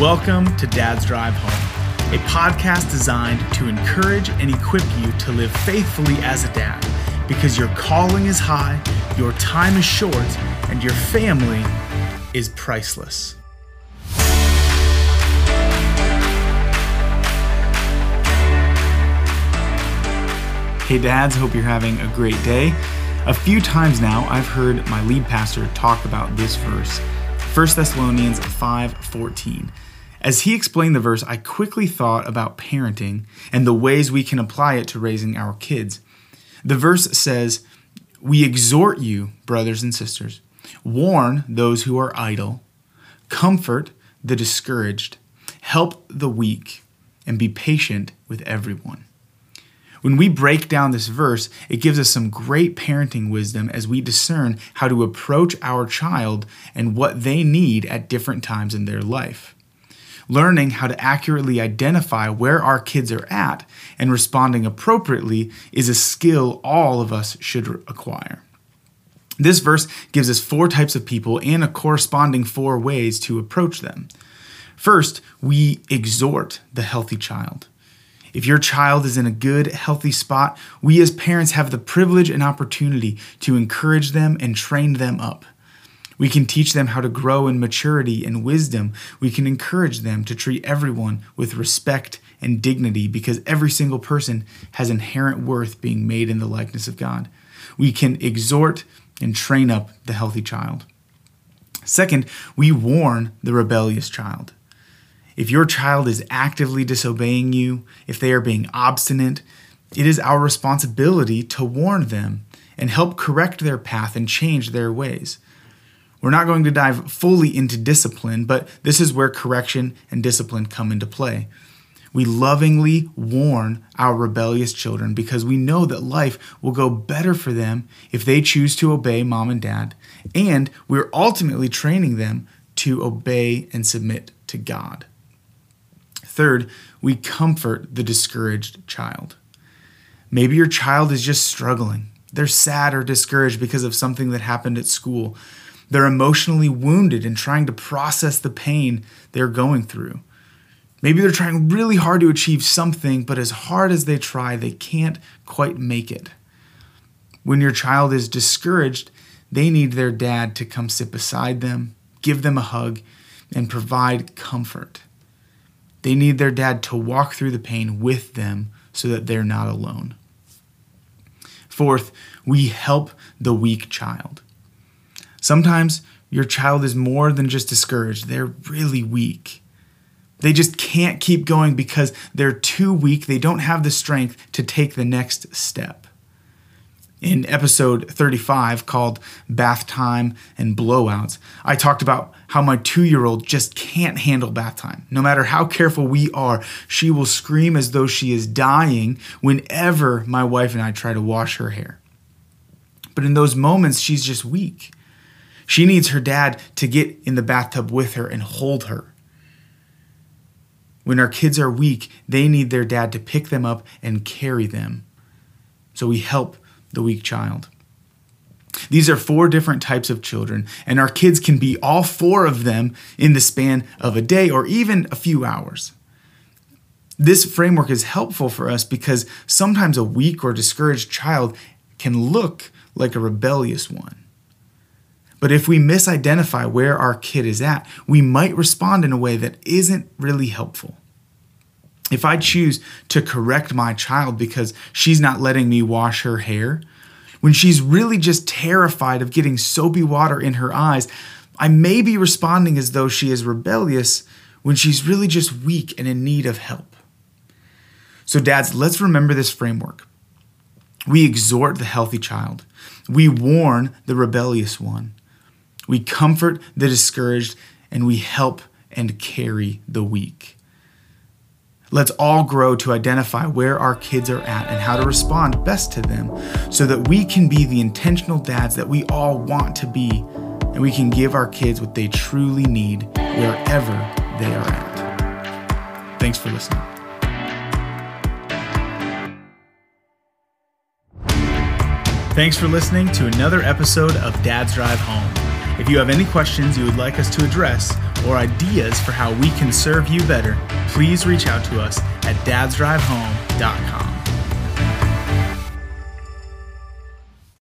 Welcome to Dad's Drive Home, a podcast designed to encourage and equip you to live faithfully as a dad because your calling is high, your time is short, and your family is priceless. Hey, dads, hope you're having a great day. A few times now, I've heard my lead pastor talk about this verse, 1 Thessalonians 5:14. As he explained the verse, I quickly thought about parenting and the ways we can apply it to raising our kids. The verse says, We exhort you, brothers and sisters, warn those who are idle, comfort the discouraged, help the weak, and be patient with everyone. When we break down this verse, it gives us some great parenting wisdom as we discern how to approach our child and what they need at different times in their life. Learning how to accurately identify where our kids are at and responding appropriately is a skill all of us should acquire. This verse gives us four types of people and a corresponding four ways to approach them. First, we exhort the healthy child. If your child is in a good, healthy spot, we as parents have the privilege and opportunity to encourage them and train them up. We can teach them how to grow in maturity and wisdom. We can encourage them to treat everyone with respect and dignity because every single person has inherent worth being made in the likeness of God. We can exhort and train up the healthy child. Second, we warn the rebellious child. If your child is actively disobeying you, if they are being obstinate, it is our responsibility to warn them and help correct their path and change their ways. We're not going to dive fully into discipline, but this is where correction and discipline come into play. We lovingly warn our rebellious children because we know that life will go better for them if they choose to obey mom and dad, and we're ultimately training them to obey and submit to God. Third, we comfort the discouraged child. Maybe your child is just struggling. They're sad or discouraged because of something that happened at school. They're emotionally wounded and trying to process the pain they're going through. Maybe they're trying really hard to achieve something, but as hard as they try, they can't quite make it. When your child is discouraged, they need their dad to come sit beside them, give them a hug, and provide comfort. They need their dad to walk through the pain with them so that they're not alone. Fourth, we help the weak child. Sometimes your child is more than just discouraged, they're really weak. They just can't keep going because they're too weak. They don't have the strength to take the next step in episode 35 called Bath Time and Blowouts, I talked about how my two year old just can't handle bath time. No matter how careful we are, she will scream as though she is dying whenever my wife and I try to wash her hair. But in those moments, she's just weak. She needs her dad to get in the bathtub with her and hold her. When our kids are weak, they need their dad to pick them up and carry them. So we help the weak child. These are four different types of children, and our kids can be all four of them in the span of a day or even a few hours. This framework is helpful for us because sometimes a weak or discouraged child can look like a rebellious one. But if we misidentify where our kid is at, we might respond in a way that isn't really helpful. If I choose to correct my child because she's not letting me wash her hair, when she's really just terrified of getting soapy water in her eyes, I may be responding as though she is rebellious when she's really just weak and in need of help. So, dads, let's remember this framework. We exhort the healthy child, we warn the rebellious one, we comfort the discouraged, and we help and carry the weak. Let's all grow to identify where our kids are at and how to respond best to them so that we can be the intentional dads that we all want to be and we can give our kids what they truly need wherever they are at. Thanks for listening. Thanks for listening to another episode of Dad's Drive Home. If you have any questions you would like us to address or ideas for how we can serve you better, please reach out to us at dadsdrivehome.com.